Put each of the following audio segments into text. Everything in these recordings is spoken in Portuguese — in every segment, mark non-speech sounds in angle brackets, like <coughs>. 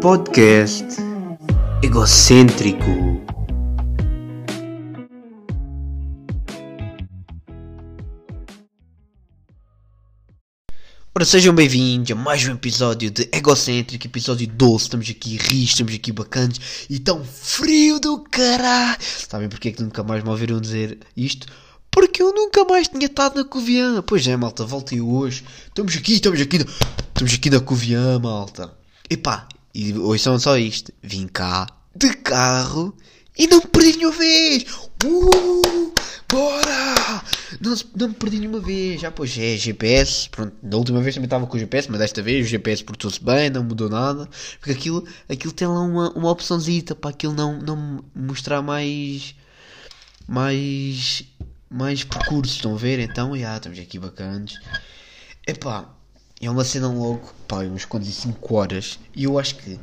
Podcast egocêntrico. Ora, sejam bem-vindos a mais um episódio de Egocêntrico, episódio 12. Estamos aqui ris, estamos aqui bacanas e tão frio do caralho. Sabem porque é que nunca mais me ouviram dizer isto? Porque eu nunca mais tinha estado na Coviã. Pois é, malta, voltei hoje. Estamos aqui, estamos aqui, estamos aqui na Coviã, malta. Epá, e hoje são só isto. Vim cá de carro e não perdi nenhuma vez. Uh, bora! Não, não me perdi nenhuma vez. Já pois é, GPS. Pronto, da última vez também estava com o GPS, mas desta vez o GPS portou-se bem, não mudou nada. Porque aquilo, aquilo tem lá uma, uma opçãozita para aquilo não, não mostrar mais. Mais. Mais percursos, estão a ver? Então, já, estamos aqui bacanas. Epá, é uma cena logo, pá, uns conduzir 5 horas. E eu acho que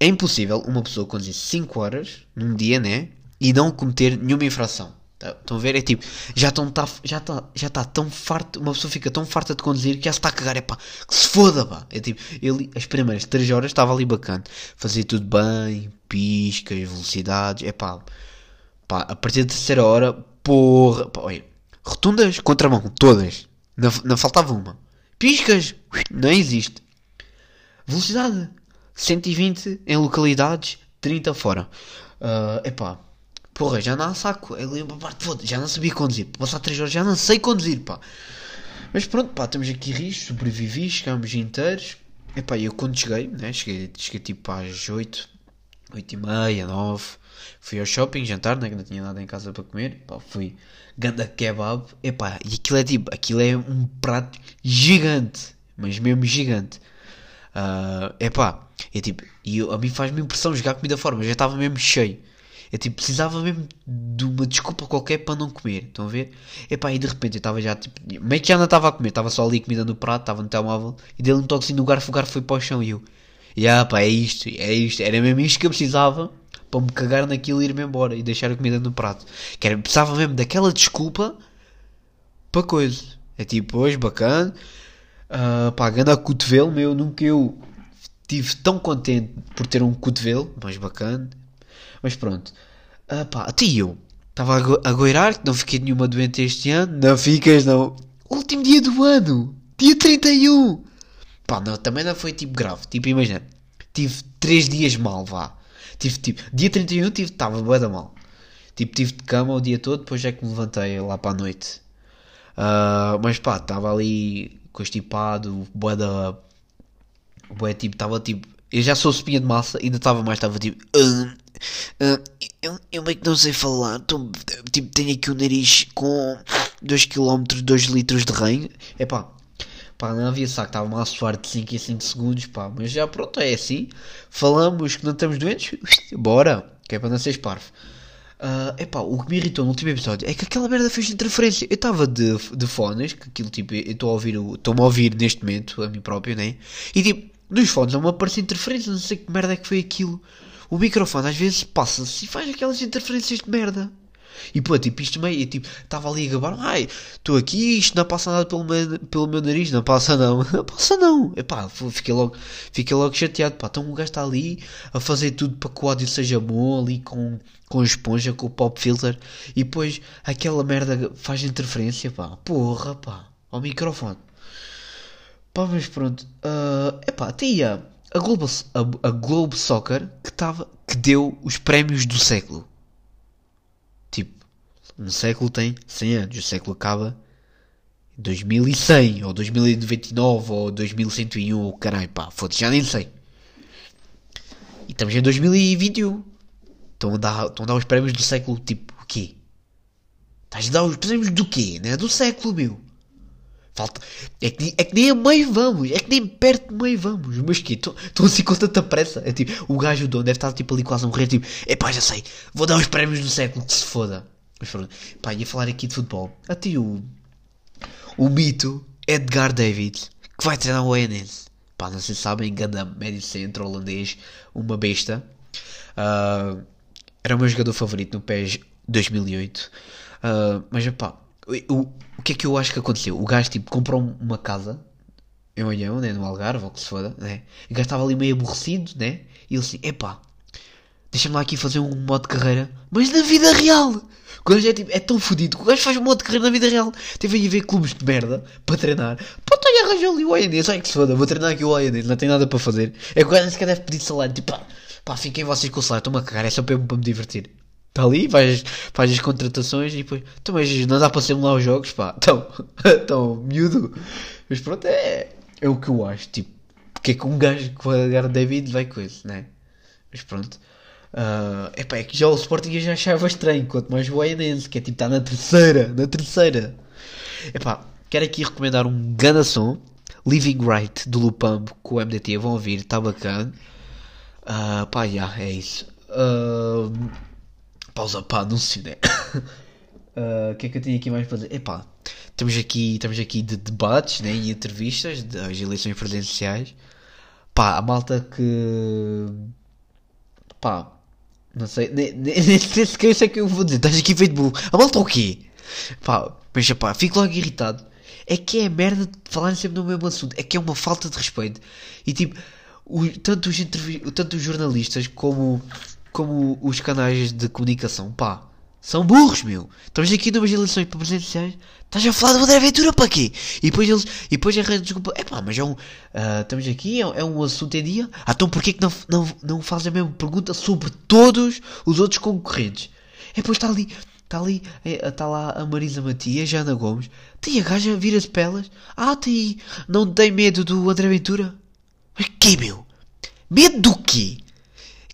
é impossível uma pessoa conduzir 5 horas num dia, né? E não cometer nenhuma infração. Tá, estão a ver? É tipo, já tá, já tá, já tá tão farto, uma pessoa fica tão farta de conduzir que já se está a cagar, é pá, que se foda, pá. É tipo, ele, as primeiras 3 horas estava ali bacana, fazia tudo bem, piscas, velocidades, é pá, pá, a partir da terceira hora, porra, pá, olha, rotundas, contramão, todas, não, não faltava uma. Piscas, não existe. Velocidade, 120 em localidades, 30 fora. Uh, epá, porra, já não há saco. Eu lembro, já não sabia conduzir. Passar 3 horas já não sei conduzir, pá. Mas pronto, pá, estamos aqui rios, sobrevivi, chegámos inteiros. Epá, eu quando cheguei, né, cheguei, cheguei tipo às 8, 8 e meia, 9. Fui ao shopping jantar, né, que não tinha nada em casa para comer. Pá, fui ganda kebab. Epá, e aquilo é tipo, aquilo é um prato gigante. Mas mesmo gigante. Uh, epá, é tipo, e eu, a mim faz-me impressão jogar comida fora, mas já estava mesmo cheio. Eu tipo, precisava mesmo de uma desculpa qualquer para não comer. Estão a ver? Epá, e de repente eu estava já tipo, meio que já não estava a comer, estava só ali comida no prato, estava no telemóvel e dele um toque assim no garfo, o garfo foi para o chão e eu, e ah é isto, é isto, era mesmo isto que eu precisava para me cagar naquilo e ir-me embora e deixar a comida no prato. Que era, precisava mesmo daquela desculpa para coisa. É tipo, hoje bacana, uh, pá, a cotovelo, meu, nunca eu estive tão contente por ter um cotovelo, mais bacana. Mas pronto, uh, pá, até eu estava a goirar, que não fiquei nenhuma doente este ano, não ficas, não. Último dia do ano, dia 31. Pá, não, também não foi tipo grave, tipo, imagina, tive 3 dias mal, vá. Tive tipo, dia 31 tive, estava bué da mal. Tipo, tive de cama o dia todo, depois é que me levantei lá para a noite. Uh, mas pá, estava ali constipado, bué da. Bué tipo, estava tipo. Eu já sou espinha de massa, ainda estava mais, estava tipo. Uh, uh, eu, eu meio que não sei falar, tô, tipo, tenho aqui o nariz com 2 km, 2 litros de ranho. É pá, Pá, não havia saco, estava mal suar de 5 em 5 segundos, pá. Mas já pronto, é assim. Falamos que não estamos doentes, bora, que é para não ser esparvo. Uh, epá, o que me irritou no último episódio é que aquela merda fez interferência. Eu estava de, de fones, que aquilo tipo, eu estou a ouvir, estou-me a ouvir neste momento, a mim próprio, né? E tipo, nos fones não me aparece interferência, não sei que merda é que foi aquilo. O microfone às vezes passa-se e faz aquelas interferências de merda. E pô, tipo, isto meio, tipo, estava ali a gabar, ai, estou aqui, isto não passa nada pelo meu, pelo meu nariz, não passa não, <laughs> não passa não. Epá, fiquei logo, fiquei logo chateado, pá, então o gajo está ali a fazer tudo para que o áudio seja bom, ali com, com esponja, com o pop filter, e depois aquela merda faz interferência, pá, porra, pá, ao microfone. Pá, mas pronto, uh, epá, até ia a Globo, a, a Globo Soccer que, tava, que deu os prémios do século. Um século tem 100 anos, o século acaba em 2100, ou 2099, ou 2101, ou caralho, pá, foda-se, já nem sei. E estamos em 2021. Estão a dar, estão a dar os prémios do século, tipo, o quê? Estás a dar os prémios do quê? Não é do século, meu. Falta. É que, é que nem a meio vamos. É que nem perto de meio vamos. Mas que Estão assim com tanta pressa. É tipo, o gajo do deve estar tipo ali quase a morrer. Tipo, é pá, já sei. Vou dar os prémios do século. Que se foda. Mas pronto, pá, ia falar aqui de futebol. Até o, o mito Edgar David, que vai treinar o Enes. Pá, não sei se sabem, ganda médio centro holandês, uma besta. Uh, era o meu jogador favorito no PES 2008. Uh, mas pá, O, o, que é que eu acho que aconteceu? O gajo, tipo, comprou uma casa em Olhão, né? No Algarve, ou que se foda, né? O gajo estava ali meio aborrecido, né? E ele assim, epá, deixa-me lá aqui fazer um modo de carreira, mas na vida real. O gajo é, tipo, é tão fodido que o gajo faz um modo de carreira na vida real. Teve aí a ver clubes de merda para treinar. Pô, estou a arranjar ali o Oianês. Ai que se foda, vou treinar aqui o Oianês. Não tem nada para fazer. É que o gajo nem sequer deve pedir salário. Tipo, pá, pá fiquem vocês com o salário. Estou-me a cagar. É só para, para me divertir. Está ali, faz, faz as contratações e depois. Então, mas não dá para simular os jogos, pá. Então, <laughs> então miúdo. Mas pronto, é, é o que eu acho. Tipo, porque é que um gajo que vai ganhar David vai com isso, né? Mas pronto. Uh, epá, é que já o Sporting já achava estranho, quanto mais o Guaianense, que é tipo, está na terceira, na terceira. Epá, quero aqui recomendar um grande som, Living Right, do Lupambo, com o MDT, vão ouvir, está bacana. Uh, pá, já, é isso. Uh, pausa para anúncio, né? <coughs> O uh, que é que eu tenho aqui mais para dizer? Epá, estamos aqui, estamos aqui de debates né, e entrevistas das eleições presidenciais. Pá, a malta que. Pá, não sei, nem, <laughs> sei o que eu vou dizer. Estás aqui feito burro. A malta o quê? Pá, mas pá, fico logo irritado. É que é merda de falarem sempre no mesmo assunto. É que é uma falta de respeito. E tipo, o, tanto, os tanto os jornalistas como, como os canais de comunicação, pá, são burros, meu. Estamos aqui numas eleições para presidenciais. Estás a falar de André Ventura para quê? E depois eles. E depois a rede desculpa. É pá, mas é um. Uh, estamos aqui, é, é, um assunto em dia. Ah, então porquê que não, não, não fazem a mesma pergunta sobre todos os outros concorrentes? E depois está ali. Está ali. Está lá a Marisa Matias, a Ana Gomes. Tem a gaja, vira-se pelas. Ah, tem. Não tem medo do André Ventura? Mas que, meu? Medo do quê?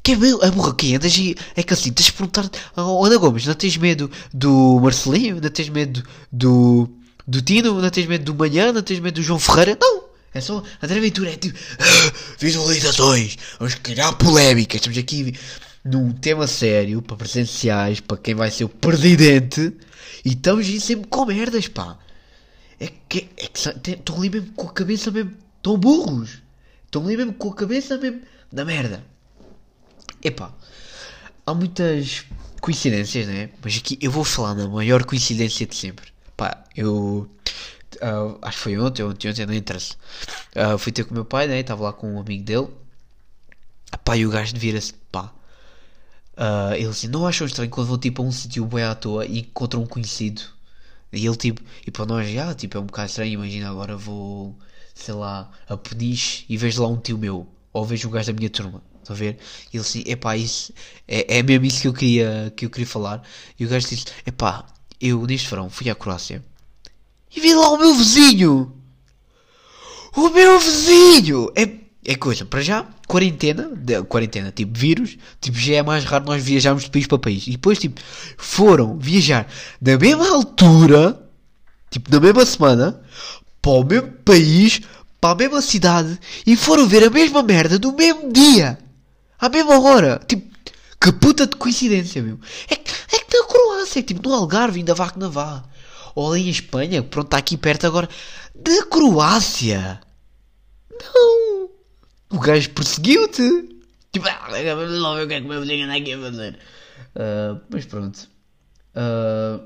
Que é a burra que andas e é que assim, tens de perguntar ao Ana Gomes, não tens medo do Marcelinho, não tens medo do, do Tino, não tens medo do Manhã, não tens medo do João Ferreira, não! É só André Ventura, é tipo ah, visualizações, vamos criar polémicas, estamos aqui num tema sério para presenciais, para quem vai ser o presidente, e estamos aí sempre com merdas, pá. É que é estão ali mesmo com a cabeça mesmo, estão burros, estão ali mesmo com a cabeça mesmo na merda. Epá, há muitas coincidências, né? Mas aqui eu vou falar na maior coincidência de sempre. Pá, eu. Uh, acho que foi ontem, ontem, ontem, não interessa. Uh, fui ter com o meu pai, né? Estava lá com um amigo dele. Pá, e o gajo vira-se, pá. Uh, ele assim, não acham estranho quando vão tipo a um sítio bem à toa e encontram um conhecido? E ele tipo, e para nós já, tipo, é um bocado estranho. Imagina agora vou, sei lá, a Peniche e vejo lá um tio meu. Ou vejo um gajo da minha turma. Estão a ver? E ele disse, epá, isso é, é mesmo isso que eu queria, que eu queria falar. E o gajo disse, epá, eu neste verão fui à Croácia e vi lá o meu vizinho. O meu vizinho! É, é coisa, para já, quarentena, de, quarentena, tipo vírus, tipo já é mais raro nós viajarmos de país para país. E depois, tipo, foram viajar na mesma altura, tipo, na mesma semana, para o mesmo país, para a mesma cidade, e foram ver a mesma merda no mesmo dia. À mesma hora. Tipo, que puta de coincidência, meu. É que, é que na Croácia, tipo, no Algarve, ainda vá que não vá. Ou ali em Espanha, pronto, está aqui perto agora. Da Croácia. Não. O gajo perseguiu-te. Tipo, ah, vamos lá ver o que é que o meu vizinho anda aqui a fazer. Uh, mas pronto. Uh,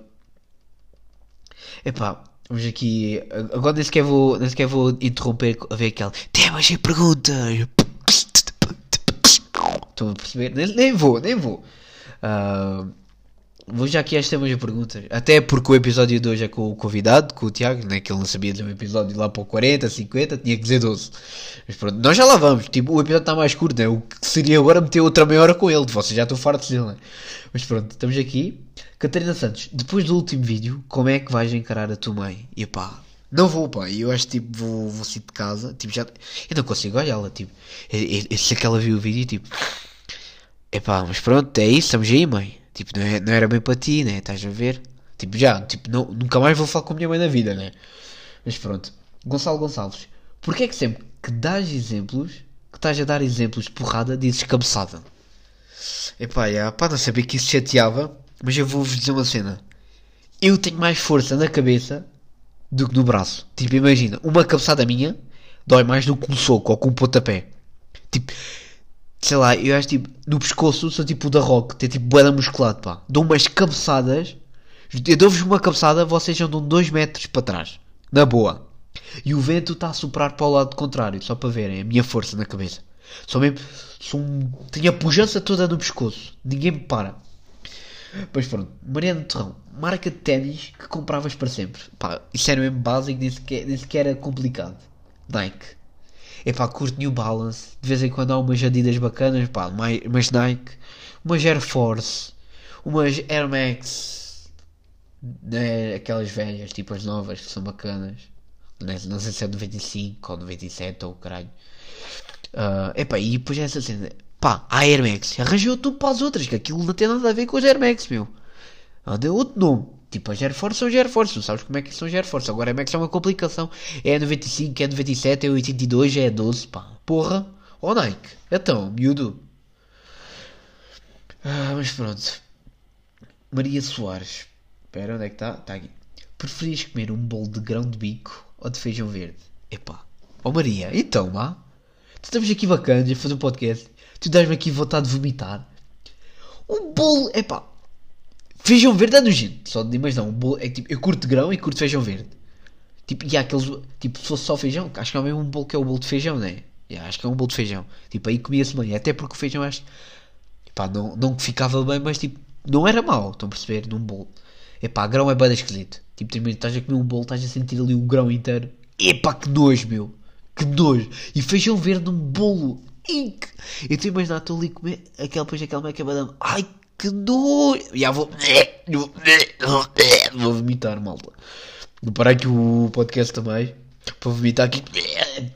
epá, vamos aqui. Agora nem sequer vou, vou interromper a ver aquela. Temas e perguntas. Estão a perceber? Nem, nem vou, nem vou. Uh, vou já aqui às temas de perguntas. Até porque o episódio de hoje é com o convidado, com o Tiago, né? que ele não sabia dizer um episódio lá para o 40, 50, tinha que dizer 12. Mas pronto, nós já lá vamos. Tipo, o episódio está mais curto, né? O que seria agora meter outra meia hora com ele. Vocês já estão fartos dele, né? Mas pronto, estamos aqui. Catarina Santos, depois do último vídeo, como é que vais encarar a tua mãe? E pá, não vou, pá. Eu acho tipo, vou, vou sair de casa. Tipo, já. Eu não consigo olhá-la. Tipo, eu, eu, se aquela viu o vídeo, tipo. Epá, mas pronto, é isso, estamos aí, mãe. Tipo, não, é, não era bem para ti, né? Estás a ver? Tipo, já, tipo, não, nunca mais vou falar com a minha mãe na vida, né? Mas pronto. Gonçalo Gonçalves, porquê é que sempre que dás exemplos, que estás a dar exemplos de porrada, dizes cabeçada? Epá, já, pá, não sabia que isso chateava, mas eu vou-vos dizer uma cena. Eu tenho mais força na cabeça do que no braço. Tipo, imagina, uma cabeçada minha dói mais do que um soco ou com um pontapé. Tipo, sei lá, eu acho tipo, no pescoço sou tipo o da Rock, tem tipo boeda musculado, pá. Dou umas cabeçadas, Eu dou-vos uma cabeçada, vocês andam 2 metros para trás. Na boa. E o vento está a soprar para o lado contrário, só para verem a minha força na cabeça. Sou mesmo. Sou um, tenho a pujança toda no pescoço. Ninguém me para. Pois pronto, Mariano Terrão, marca de ténis que compravas para sempre. Pá, isso era mesmo básico, nem sequer, nem sequer era complicado. Nike. É pá, curto New Balance. De vez em quando há umas Adidas bacanas, pá, umas Nike, umas Air Force, umas Air Max, né, aquelas velhas, tipo as novas, que são bacanas. Não sei se é 95 ou 97 ou caralho. Uh, epá, e depois é essa cena. Pá, a Air Max arranjou tudo para as outras, que aquilo não tem nada a ver com as Air Max, meu. Ela deu outro nome. Tipo, as Air Force são as Air Force, não sabes como é que são as Air Force. Agora a Air Max é uma complicação. É 95, é 97, é 82, é 12, pá. Porra. Ó oh, Nike. Então, miúdo. Ah, mas pronto. Maria Soares. Espera, onde é que está? Está aqui. Preferias comer um bolo de grão de bico ou de feijão verde? Epá. Ó oh, Maria, então, má. Estamos aqui bacanas a fazer um podcast. Tu dás-me aqui vontade de vomitar. Um bolo, é pá. Feijão verde é nojento. Só de imaginar, um bolo. É tipo, eu curto grão e curto feijão verde. Tipo, e há aqueles. Tipo, se fosse só feijão, acho que é o mesmo bolo que é o bolo de feijão, né? Yeah, acho que é um bolo de feijão. Tipo, aí comia-se bem. Até porque o feijão acho. Pá, não, não ficava bem, mas tipo, não era mau. Estão a perceber? Num bolo. Epá, grão é bem esquisito. Tipo, estás a comer um bolo, estás a sentir ali o grão inteiro. Epá, que nojo, meu. Que nojo. E feijão verde num bolo. Inc. Eu estou a imaginar, estou ali a comer aquela, depois aquela meca badame. Ai, que nojo. Já vou. Vou vomitar, malta. Vou parar aqui o podcast também. Para vomitar aqui.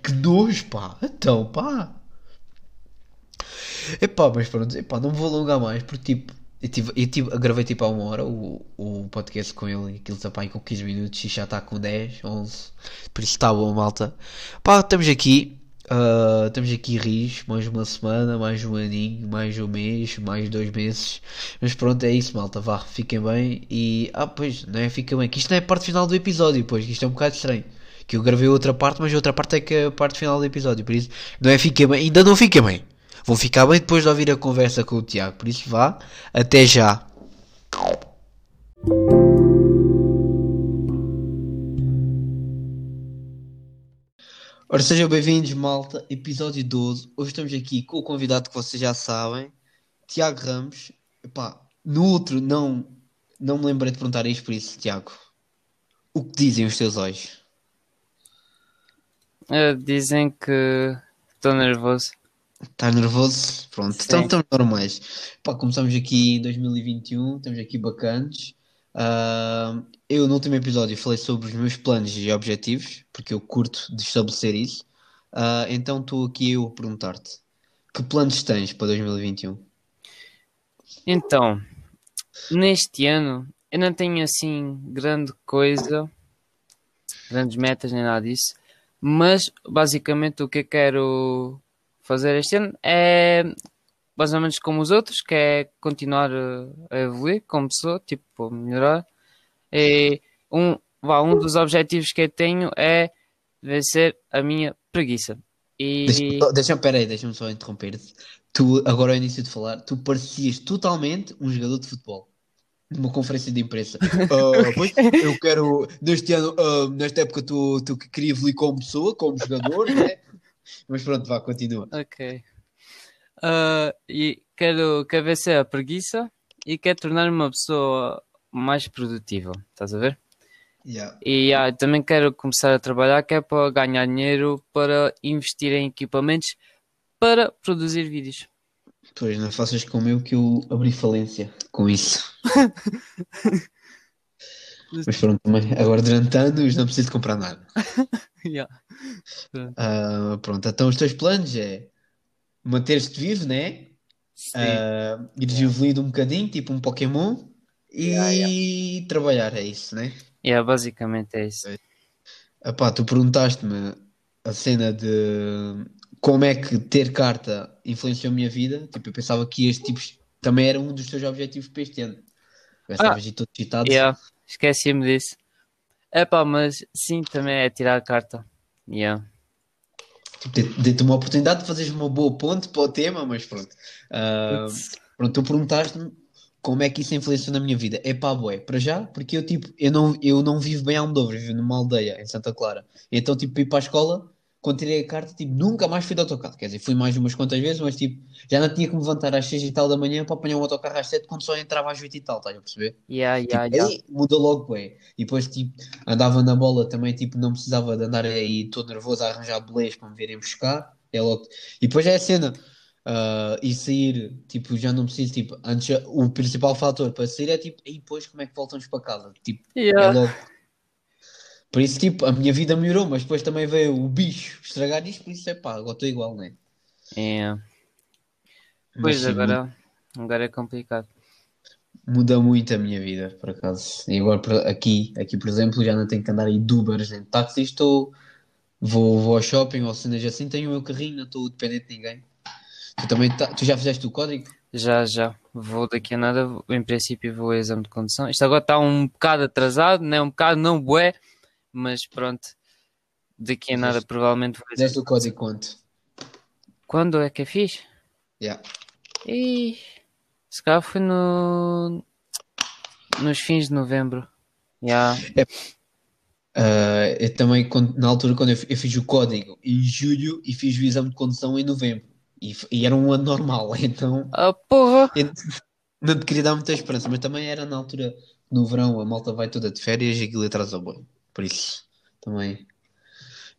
Que nojo, pá. Então, pá. Epá, mas pronto. Epá, não vou alongar mais. Porque, tipo, eu, tive, eu tive, gravei tipo há uma hora o, o podcast com ele, aquilo está com 15 minutos e já está com 10, 11. Por isso está bom, malta. Pá, estamos aqui. Estamos aqui rios, mais uma semana, mais um aninho, mais um mês, mais dois meses. Mas pronto, é isso, malta. Vá, fiquem bem. E. Ah, pois, não é? Fiquem bem. Que isto não é a parte final do episódio, pois, que isto é um bocado estranho. Que eu gravei outra parte, mas a outra parte é que é a parte final do episódio. Por isso, não é fiquem bem. Ainda não fiquem bem. Vão ficar bem depois de ouvir a conversa com o Tiago. Por isso vá, até já. Ora, sejam bem-vindos, malta. Episódio 12. Hoje estamos aqui com o convidado que vocês já sabem, Tiago Ramos. Epá, no outro não, não me lembrei de perguntar isto por isso, Tiago. O que dizem os teus olhos? Uh, dizem que estou nervoso. Está nervoso? Pronto, então estamos normais. Pá, começamos aqui em 2021, estamos aqui bacanas. Uh, eu no último episódio falei sobre os meus planos e objetivos, porque eu curto de estabelecer isso. Uh, então estou aqui eu a perguntar-te: que planos tens para 2021? Então, neste ano eu não tenho assim grande coisa, grandes metas nem nada disso, mas basicamente o que eu quero fazer este ano é mais ou menos como os outros, que é continuar a evoluir como pessoa, tipo, melhorar. E um, vá, um dos objetivos que eu tenho é vencer a minha preguiça. E... Deixa-me, deixa, peraí, deixa-me só interromper-te. Tu, agora ao início de falar, tu parecias totalmente um jogador de futebol. Numa conferência de imprensa. Uh, <laughs> pois, eu quero, neste ano, uh, nesta época, tu, tu queria evoluir como pessoa, como jogador, né? <laughs> Mas pronto, vá, continua. Ok. Uh, e quero, quero vencer a preguiça e quero tornar-me uma pessoa mais produtiva. Estás a ver? Yeah. E yeah, também quero começar a trabalhar que é para ganhar dinheiro para investir em equipamentos para produzir vídeos. Pois, não faças como eu que eu abri falência com isso. <laughs> Mas pronto, também, agora durante anos não preciso comprar nada. <laughs> yeah. Uh, pronto, então os teus planos é manter-te vivo, né? Uh, ires yeah. evoluindo um bocadinho, tipo um Pokémon, e yeah, yeah. trabalhar, é isso, né? Yeah, basicamente é isso. Epá, tu perguntaste-me a cena de como é que ter carta influenciou a minha vida. Tipo, eu pensava que este tipo também era um dos teus objetivos para este ano. Estavas ah, todo citado. Yeah, esqueci-me disso. Epá, mas sim, também é tirar a carta. Yeah. Tipo, Dei-te uma oportunidade de fazeres uma boa ponte para o tema, mas pronto. Uh, pronto, tu perguntaste-me como é que isso influenciou na minha vida? É pá, boé, para já, porque eu tipo, eu não, eu não vivo bem a Almodóvar, vivo numa aldeia em Santa Clara. Então, tipo, ir para a escola, quando tirei a carta, tipo, nunca mais fui de autocarro. Quer dizer, fui mais umas quantas vezes, mas tipo, já não tinha que me levantar às 6 e tal da manhã para apanhar um autocarro às 7 quando só entrava às 8 e tal, estás a perceber? Yeah, Tipo, yeah, yeah. aí mudou logo, bué. E depois, tipo, andava na bola também, tipo, não precisava de andar aí todo nervoso a arranjar bolês para me virem buscar. É logo. E depois é a cena. ah, e sair, tipo, já não preciso, tipo, antes o principal fator para sair é tipo, e depois como é que voltamos para casa? Tipo, é Yeah. logo. Por isso, tipo, a minha vida melhorou, mas depois também veio o bicho estragar isto, por isso é pá, agora estou igual, né? Yeah. Mas Pois sim, agora, agora é complicado. muda muito a minha vida, por acaso. E agora aqui, aqui, por exemplo, já não tenho que andar aí de Ubers nem de táxis, estou, vou, vou ao shopping ou cenas assim, tenho o meu carrinho, não estou dependente de ninguém. Tu também tá- tu já fizeste o código? Já, já. Vou daqui a nada, em princípio vou ao exame de condução. Isto agora está um bocado atrasado, né? Um bocado não bué, mas pronto. Daqui a nada provavelmente vou ao exame fizeste de o código quanto? Quando é que eu fiz? Yeah. Ih, se calhar foi no, nos fins de novembro. Já. Ah, eu também, quando- na altura, quando eu, eu fiz o código em julho e fiz o exame de condução em novembro. E, e era um ano normal, <laughs> então Ah, porra! eu não te queria dar muita esperança, mas também era na altura, no verão, a malta vai toda de férias e aquilo atrasa bem. Por isso, também.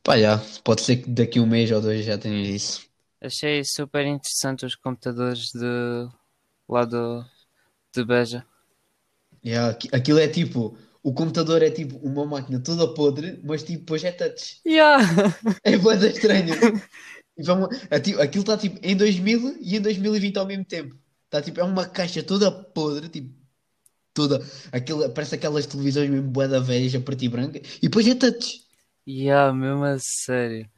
Pá, já, pode ser que daqui um mês ou dois já tenhas isso. Achei super interessante os computadores de lá do, de Beja. Aqui- aquilo é tipo, o computador é tipo uma máquina toda podre, mas tipo, depois é touch. Yeah. <laughs> É boa estranho. E vamos, é tipo- aquilo está tipo em 2000 e em 2020 ao mesmo tempo. Está tipo, é uma caixa toda podre, tipo, toda. Aquilo, parece aquelas televisões mesmo bué da velha, preta e branca. E depois é touch. Yeah, mesmo a sério.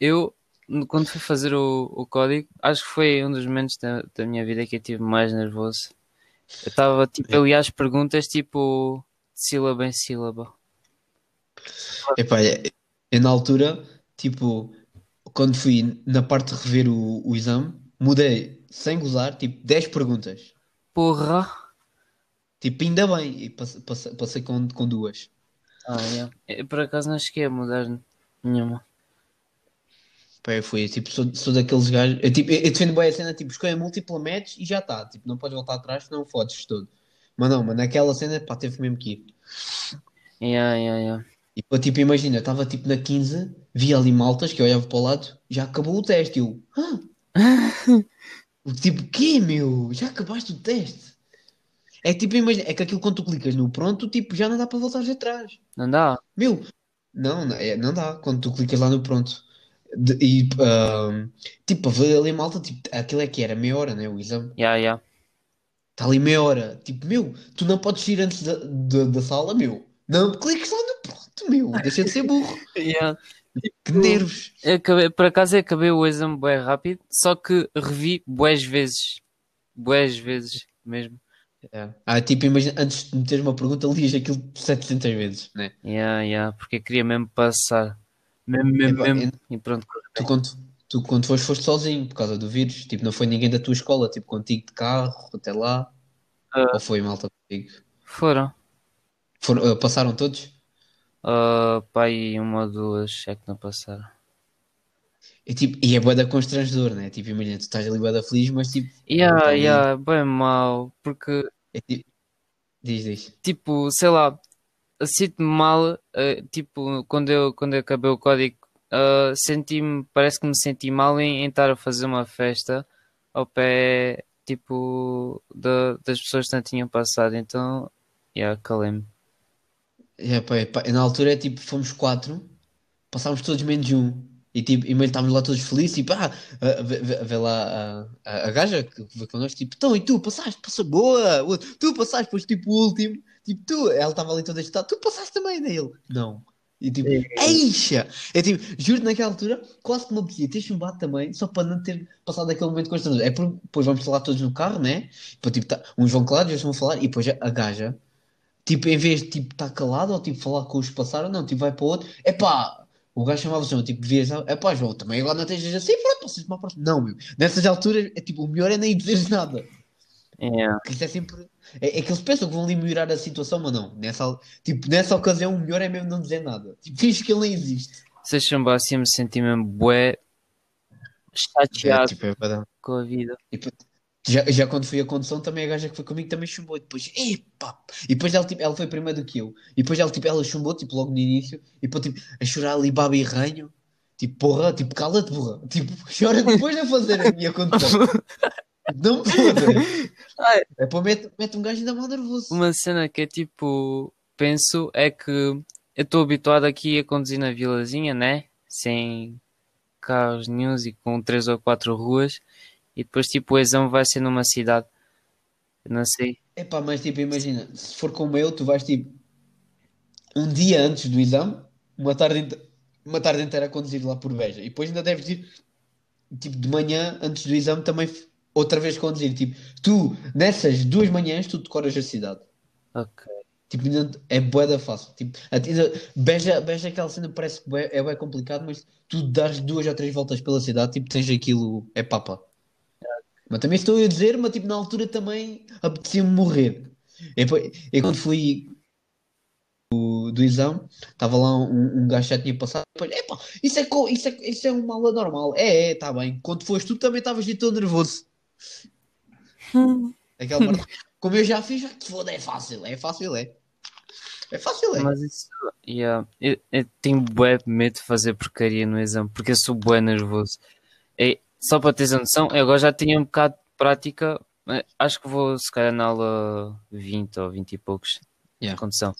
Eu, quando fui fazer o, o código, acho que foi um dos momentos da, da minha vida que eu tive mais nervoso. Eu estava tipo, ali às perguntas, tipo, de sílaba em sílaba. Epá, é- eu na altura, tipo, quando fui na parte de rever o, o exame, mudei, sem gozar, tipo, 10 perguntas. Porra! Tipo, ainda bem. E passe- passe- passei com, com duas. Ah, yeah. Eu, por acaso não cheguei a mudar nenhuma. Pá, eu fui, tipo, sou, sou daqueles gajos. Eu, tipo, eu, eu defendo bem a cena, tipo, escolha múltipla, metes e já está. Tipo, não podes voltar atrás, não fodes todo. Mas não, mas naquela cena, pá, teve mesmo que ir. Yeah, yeah, yeah. E pá, tipo, imagina, eu estava tipo na 15, vi ali maltas que eu olhava para o lado, já acabou o teste. Eu, ah, <laughs> tipo, quê, meu? Já acabaste o teste? É tipo, imagina, é que aquilo quando tu clicas no pronto, tipo, já não dá para voltar atrás. Não dá? Meu, não, não, é, não dá. Quando tu clicas lá no pronto. De- e, tipo, para ver ali a malta, tipo, aquilo é que era meia hora, né? O exame. Yeah, yeah. Está ali meia hora. Tipo, meu, tu não podes ir antes da, da, da sala, meu. Não cliques lá no pronto, meu. Deixa de ser burro. <laughs> Yeah. Que nervos. Eu acabei, por acaso eu acabei o exame bué rápido, só que revi bués vezes. Bués vezes mesmo. Ah, tipo, imagina, antes de meteres uma pergunta, lias aquilo 700 vezes, né? Yeah, yeah, porque eu queria mesmo passar. Mesmo, mesmo, mesmo. E pronto. Tu quando, tu quando foste, foste sozinho por causa do vírus. Tipo, não foi ninguém da tua escola, tipo, contigo de carro até lá. Ah. Ou foi malta contigo? Foram. Foram, ah, passaram todos? Uh, pá, e uma ou duas é que não passaram. E, tipo, e é bué da constrangedor, né? Tipo, imagina, tu estás ali bué da feliz, mas tipo, Yeah, tá yeah, bem mal, porque é tipo, diz, diz. tipo, sei lá, sinto-me mal, eh, tipo, quando eu, quando eu acabei o código, eh, senti-me, parece que me senti mal em, em estar a fazer uma festa ao pé, tipo, da- das pessoas que não tinham passado, então, yeah, calei-me. É, pá, é, pá, na altura é tipo, fomos quatro, passámos todos menos um. E tipo, e meio estávamos lá todos felizes, tipo, ah, vê, vê- lá a, a, a gaja que veio connosco, tipo, então, e tu passaste, passou boa, outro, tu passaste, depois tipo o último, tipo, tu, ela estava ali toda agitada, tu passaste também nele. Não. E tipo, eixa! É tipo, juro naquela altura, quase que me apetecia ter chumbado também, só para não ter passado aquele momento constrangedor. É porque depois vamos lá todos no carro, né? Depois, tipo, tá, uns vão calados, outros vão falar, e depois a, gaja, tipo, em vez de tipo estar calado ou tipo falar com os que passaram, não, tipo, vai para o outro, é pá, o gajo chamava-se tipo, devias, é pá, João, também agora não estejas assim, pronto, vocês a próxima. Não, meu, nessas alturas, é tipo, o melhor é nem dizeres nada. Yeah. Que isso é sempre. É, é que eles pensam que vão ali melhorar a situação, mas não. Nessa, tipo, nessa ocasião, o melhor é mesmo não dizer nada. Tipo, finge que ele nem existe. Se chumbar assim, me senti mesmo bué É, chateado tipo, é com a vida. Depois- já, já quando fui a condução, também a gaja que foi comigo também chumbou. E depois, epá! E depois ela, tipo, ela foi primeiro do que eu. E depois ela, tipo, ela chumbou, tipo, logo no início. E depois, tipo, a chorar ali, baba e ranho. Tipo, porra, tipo, cala-te, porra. Tipo, <laughs> chora depois de fazer a minha condução. <laughs> Não me foda. É para mete, mete um gajo ainda mal nervoso. Uma cena que é tipo, penso é que eu estou habituado aqui a conduzir na vilazinha, né? Sem carros nenhuns e com três ou quatro ruas. E depois, tipo, o exame vai ser numa cidade. Não sei. Epá, mas tipo, imagina, se for como eu, tu vais tipo um dia antes do exame, uma tarde, uma tarde inteira a conduzir lá por Beja, e depois ainda deves ir tipo de manhã antes do exame também outra vez conduzir. Tipo, tu nessas duas manhãs tu decoras a cidade. Ok. Tipo, é bué da fácil. Tipo, ainda- Beja, Beja aquela cena parece que é bem complicado, mas tu dás duas ou três voltas pela cidade, tipo, tens aquilo, é papa. Mas também estou a dizer, mas tipo, na altura também apetecia-me morrer. E, depois- e quando fui do, do exame, estava lá um, um gajo que já tinha passado. Depois, epá, isso é, co- isso, é, isso é uma aula normal. É, é, está bem. Quando foste tu também estavas de todo nervoso. <laughs> Aquela parte, como eu já fiz, já te foda, é fácil. É fácil, é. É fácil, é. Mas isso, yeah, eu, eu tenho bué medo de fazer porcaria no exame, porque eu sou bué nervoso. E, só para teres a noção, eu agora já tinha um bocado de prática, acho que vou se calhar na aula 20 ou 20 e poucos Yeah. de condução.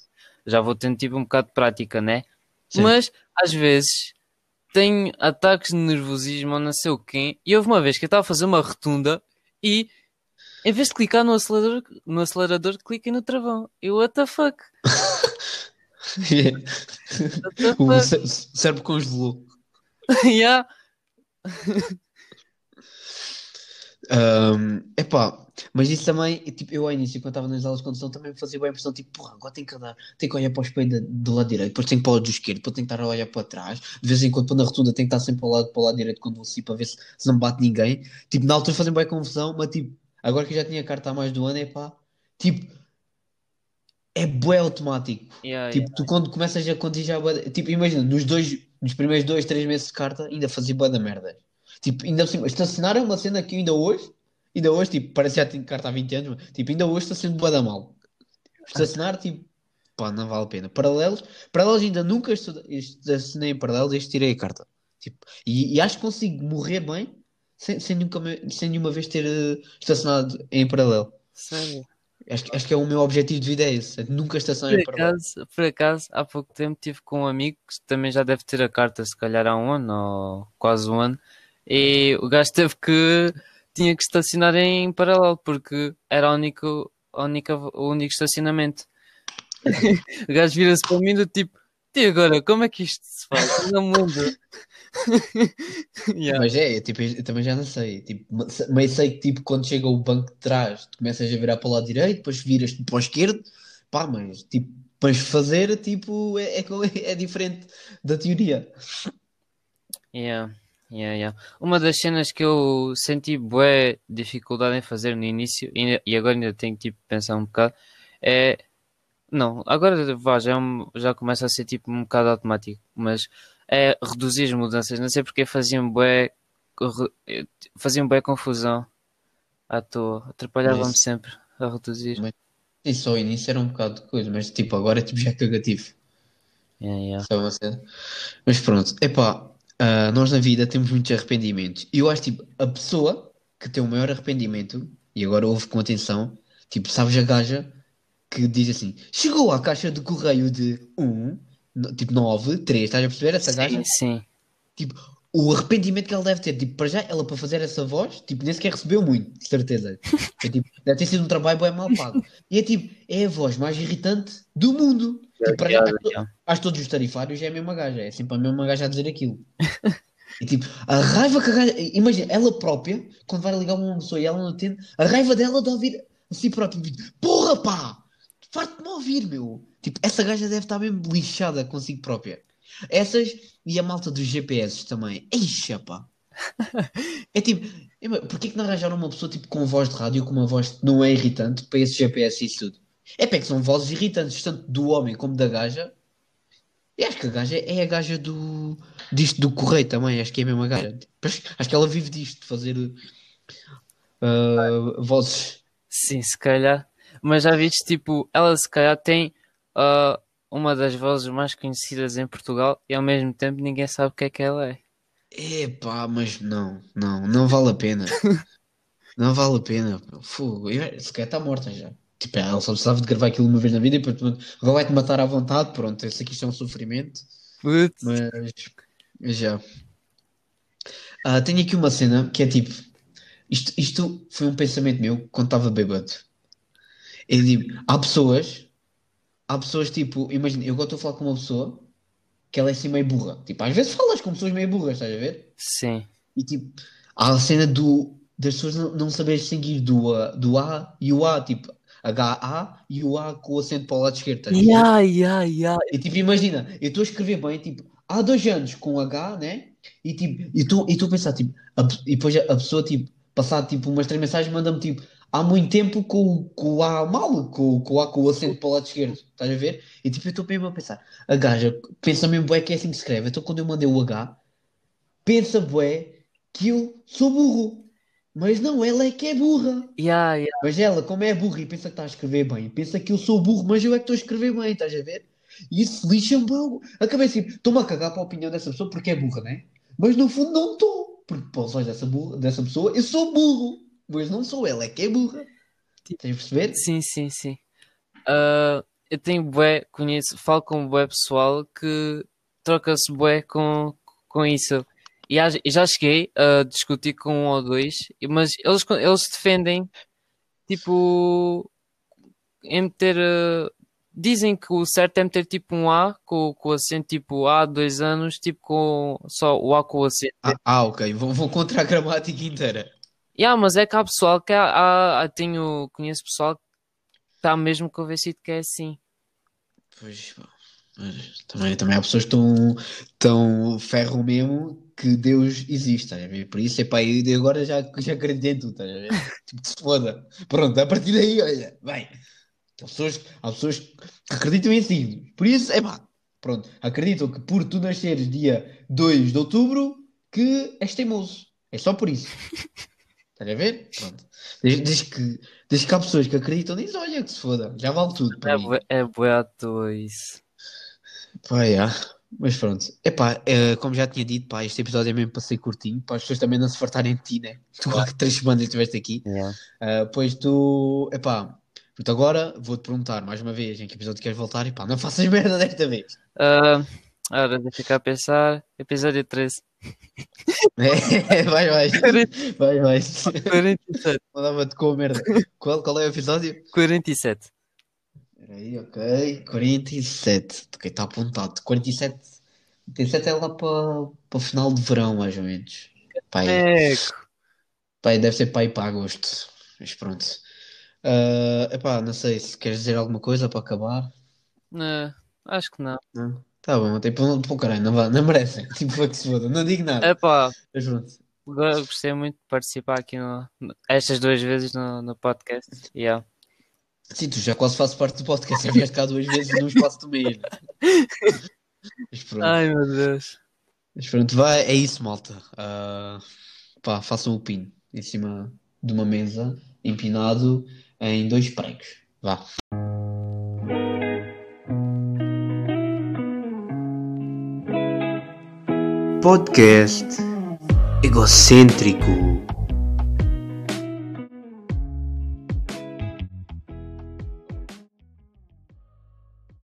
Já vou tendo tipo um bocado de prática, né? Sim. Mas às vezes tenho ataques de nervosismo ou não sei o quê, e houve uma vez que eu estava a fazer uma rotunda e em vez de clicar no acelerador, no acelerador cliquei no travão. Eu, what the fuck? <laughs> What the o fuck? cérebro congelou. <laughs> yeah. Um, epá, mas isso também, tipo, eu ao início, quando estava nas aulas de condução, também me fazia bem a impressão, tipo, porra, agora tenho que andar, tenho que olhar para o espelho do lado direito, depois tenho que para o lado do esquerdo, depois tenho que estar a olhar para trás, de vez em quando, quando na rotunda, tenho que estar sempre para o lado, para o lado direito quando vou para ver se, se não me bate ninguém. Tipo, na altura fazia bem confusão, mas tipo, agora que eu já tinha carta há mais do ano, epá, tipo, é bué automático. Yeah, Tipo, tu quando começas a conduzir já, é bué tipo, imagina, nos dois, nos primeiros dois, três meses de carta, ainda fazia bué da merda. Tipo, ainda cima, estacionar é uma cena que ainda hoje, ainda hoje, tipo, parece que já tenho carta há 20 anos, mas, tipo, ainda hoje está sendo bué da mal. Estacionar, tipo, pá, não vale a pena. Paralelos, paralelos ainda nunca estacionei em paralelos, este tirei a carta. Tipo, e, e acho que consigo morrer bem sem, sem, nunca, sem nenhuma vez ter eh, estacionado em paralelo. Sério? Acho, que- acho que é o meu objetivo de vida é esse, é nunca estacionar Por em paralelo. acaso, por acaso, há pouco tempo tive com um amigo que também já deve ter a carta, se calhar há um ano ou quase um ano, e o gajo teve que tinha que estacionar em paralelo porque era a única, a única, o único estacionamento. <laughs> O gajo vira-se para mim do tipo, e agora, como é que isto se faz? Não muda. <laughs> Yeah. Mas é, tipo, eu também já não sei. Tipo, mas sei que tipo, quando chega o banco de trás, tu começas a virar para o lado direito, depois viras para o esquerdo, pá, mas tipo, para fazer, tipo, é, é, é diferente da teoria. Yeah, yeah, yeah. Uma das cenas que eu senti bué dificuldade em fazer no início e, agora ainda tenho tipo de pensar um bocado é não, agora vá, já, é já começa a ser tipo um bocado automático, mas é reduzir as mudanças, não sei porque faziam bué faziam bué confusão à toa, atrapalhava-me sempre a reduzir. Mas- só o início era um bocado de coisa, mas tipo, agora é tipo já cagativo. Yeah, yeah. Cena? Mas pronto, epá, ah, nós na vida temos muitos arrependimentos. E eu acho tipo, a pessoa que tem o maior arrependimento, e agora ouve com atenção, tipo, sabes a gaja que diz assim: chegou à caixa de correio de 1, no- tipo 9, 3, estás a perceber essa gaja? Sim, sim. Tipo, o arrependimento que ela deve ter, tipo, para já, ela para fazer essa voz, tipo, nem sequer recebeu muito, de certeza. É, tipo, deve ter sido um trabalho bem mal pago. E é tipo, é a voz mais irritante do mundo. Tipo, para já, Yeah, acho, acho que todos os tarifários é a mesma gaja, é sempre a mesma gaja a dizer aquilo. <laughs> E tipo, a raiva que a gaja, imagina, ela própria, quando vai ligar uma pessoa e ela não atende, a raiva dela de ouvir a si própria, tipo, porra pá, farto-me ouvir, meu. Tipo, essa gaja deve estar mesmo lixada consigo própria. Essas e a malta dos GPS também. Eixa, pá. <laughs> É tipo, é, porquê que não arranjaram uma pessoa tipo com voz de rádio, com uma voz que não é irritante para esse GPS e isso tudo? É pá, é que são vozes irritantes, tanto do homem como da gaja. E acho que a gaja é a gaja do, disto do correio também, acho que é a mesma gaja. Acho, acho que ela vive disto, de fazer uh, vozes. Sim, se calhar. Mas já viste, tipo, ela se calhar tem uh, uma das vozes mais conhecidas em Portugal e ao mesmo tempo ninguém sabe o que é que ela é. Epá, mas não, não, não vale a pena. <laughs> não vale a pena. Fogo, se calhar está morta já. Tipo, ela só precisava de gravar aquilo uma vez na vida e depois pronto, agora vai-te matar à vontade. Pronto, esse aqui isto é um sofrimento, Putz. mas já. Ah, tenho aqui uma cena que é tipo: isto, isto foi um pensamento meu quando estava bêbado. É tipo, há pessoas, há pessoas tipo, imagina, eu agora estou a falar com uma pessoa que ela é assim meio burra. Tipo, às vezes falas com pessoas meio burras, estás a ver? Sim. E tipo, há a cena do, das pessoas não, não saberem distinguir do, do A e o A, tipo, H-A e o A com o acento para o lado esquerdo? Ya, ya, ya. E tipo, imagina, eu estou a escrever bem, tipo, há dois anos com H, né? E tipo, e estou e a pensar, tipo, a e depois a, a pessoa, tipo, passar tipo umas três mensagens, manda-me tipo, há muito tempo com, o- com o A mal, com, com o A com o acento para o lado esquerdo, estás a ver? E tipo, eu estou mesmo a pensar, a gaja pensa mesmo, bué, que é assim que se escreve. Então quando eu mandei o H, pensa, bué, que eu sou burro. Mas não, ela é que é burra. Ya, ya. Mas ela, como é burra e pensa que está a escrever bem, pensa que eu sou burro, mas eu é que estou a escrever bem, estás a ver? E isso lixa-me. bem. Acabei assim, estou-me a cagar para a opinião dessa pessoa porque é burra, né? Mas no fundo não estou. Porque para os olhos dessa, burra, dessa pessoa eu sou burro. Mas não sou ela, é que é burra. Estás a perceber? Sim, sim, sim. Ah, eu tenho bué, conheço, falo com bué pessoal que troca-se bué com, com isso. E já, e já cheguei a discutir com um ou dois, mas eles, eles defendem, tipo, em meter. ah, dizem que o certo é meter tipo um A com, com o acento tipo A, dois anos, tipo com só o A com o acento. Ah, ah, ok. Vão, vão contra a gramática inteira. Yeah, mas é que há pessoal que há, há- há- tenho, conheço pessoal que está mesmo convencido que é assim. Pois, mas também, também há pessoas estão, estão ferro mesmo que Deus existe, estás a ver? Por isso, epá, eu agora já, já acredito em tudo, estás a ver? <laughs> Tipo, que se foda. Pronto, a partir daí, olha, bem. Há pessoas, há pessoas que acreditam em signos. Por isso, epá, pronto, acreditam que por tu nasceres dia 2 de outubro, que és teimoso. É só por isso. Estás a ver? Pronto. Desde, desde que, desde que há pessoas que acreditam nisso, olha que se foda. Já vale tudo para É, mim. é bué à toa isso. Pá, yeah. Mas pronto. Epá, eh, como já tinha dito, pá, este episódio é mesmo para ser curtinho, para as pessoas também não se fartarem de ti, né? <laughs> Tu há três semanas estiveste aqui. Ah, pois tu, epá, portanto agora vou-te perguntar mais uma vez em que episódio queres voltar. Epá, não faças <laughs> merda desta vez. Ah, ora, deixa ficar a pensar. Episódio 13. <laughs> É, vai, vai. Vai, vai. 47. Mandava-te com a merda. Qual, qual é o episódio? 47. Espera aí, ok. 47. Ok, está apontado. 47. 47 é lá para, o final de verão, mais ou menos. Eco. Pai, deve ser pai para agosto. Mas pronto. Ah, epá, não sei se queres dizer alguma coisa para acabar. Não, acho que não. Não? Tá bom, tipo, pô, caralho, não, vá, não merecem. <laughs> Tipo, foi que se foda. Não digo nada. Epá, Mas pronto. gostei muito de participar aqui no- estas duas vezes no, no podcast. Yeah. Sim, tu já quase fazes parte do podcast. Já vieste cá duas vezes num espaço do mês. Mas pronto. Ai meu Deus. Mas pronto, vai, é isso, malta. Ah, pá, façam o pino em cima de uma mesa, empinado em dois pregos. Vá. Podcast egocêntrico.